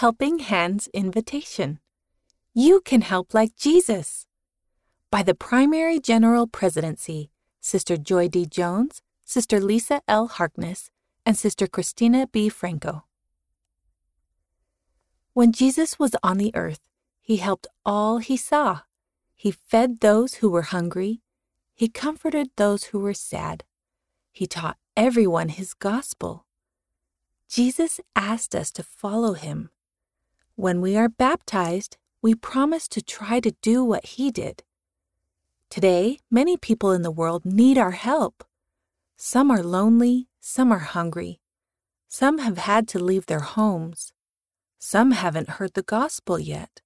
Helping Hands Invitation. You can help like Jesus. By the Primary General Presidency, Sister Joy D. Jones, Sister Lisa L. Harkness, and Sister Cristina B. Franco. When Jesus was on the earth, he helped all he saw. He fed those who were hungry. He comforted those who were sad. He taught everyone his gospel. Jesus asked us to follow him. When we are baptized, we promise to try to do what he did. Today, many people in the world need our help. Some are lonely, some are hungry. Some have had to leave their homes. Some haven't heard the gospel yet.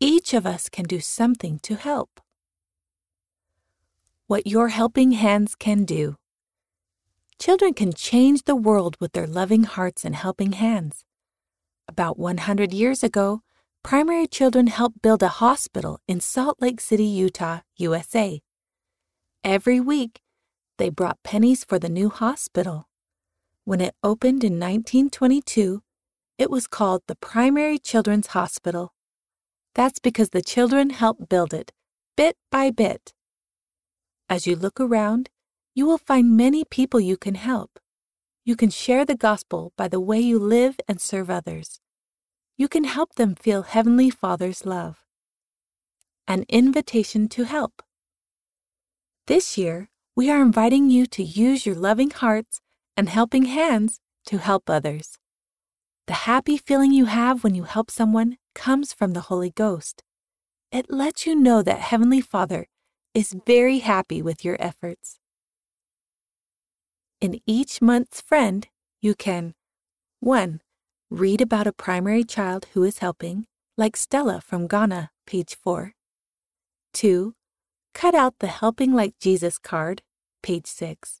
Each of us can do something to help. What your helping hands can do. Children can change the world with their loving hearts and helping hands. About 100 years ago, primary children helped build a hospital in Salt Lake City, Utah, USA. Every week, they brought pennies for the new hospital. When it opened in 1922, it was called the Primary Children's Hospital. That's because the children helped build it, bit by bit. As you look around, you will find many people you can help. You can share the gospel by the way you live and serve others. You can help them feel Heavenly Father's love. An invitation to help. This year, we are inviting you to use your loving hearts and helping hands to help others. The happy feeling you have when you help someone comes from the Holy Ghost. It lets you know that Heavenly Father is very happy with your efforts. In each month's friend, you can 1. Read about a primary child who is helping, like Stella from Ghana, page 4. 2. Cut out the Helping Like Jesus card, page 6.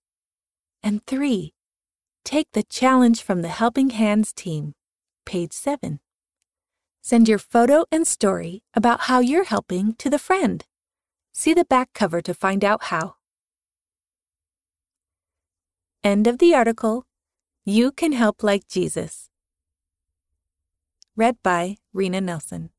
And 3. Take the challenge from the Helping Hands team, page 7. Send your photo and story about how you're helping to the friend. See the back cover to find out how. End of the article. You can help like Jesus. Read by Rena Nelson.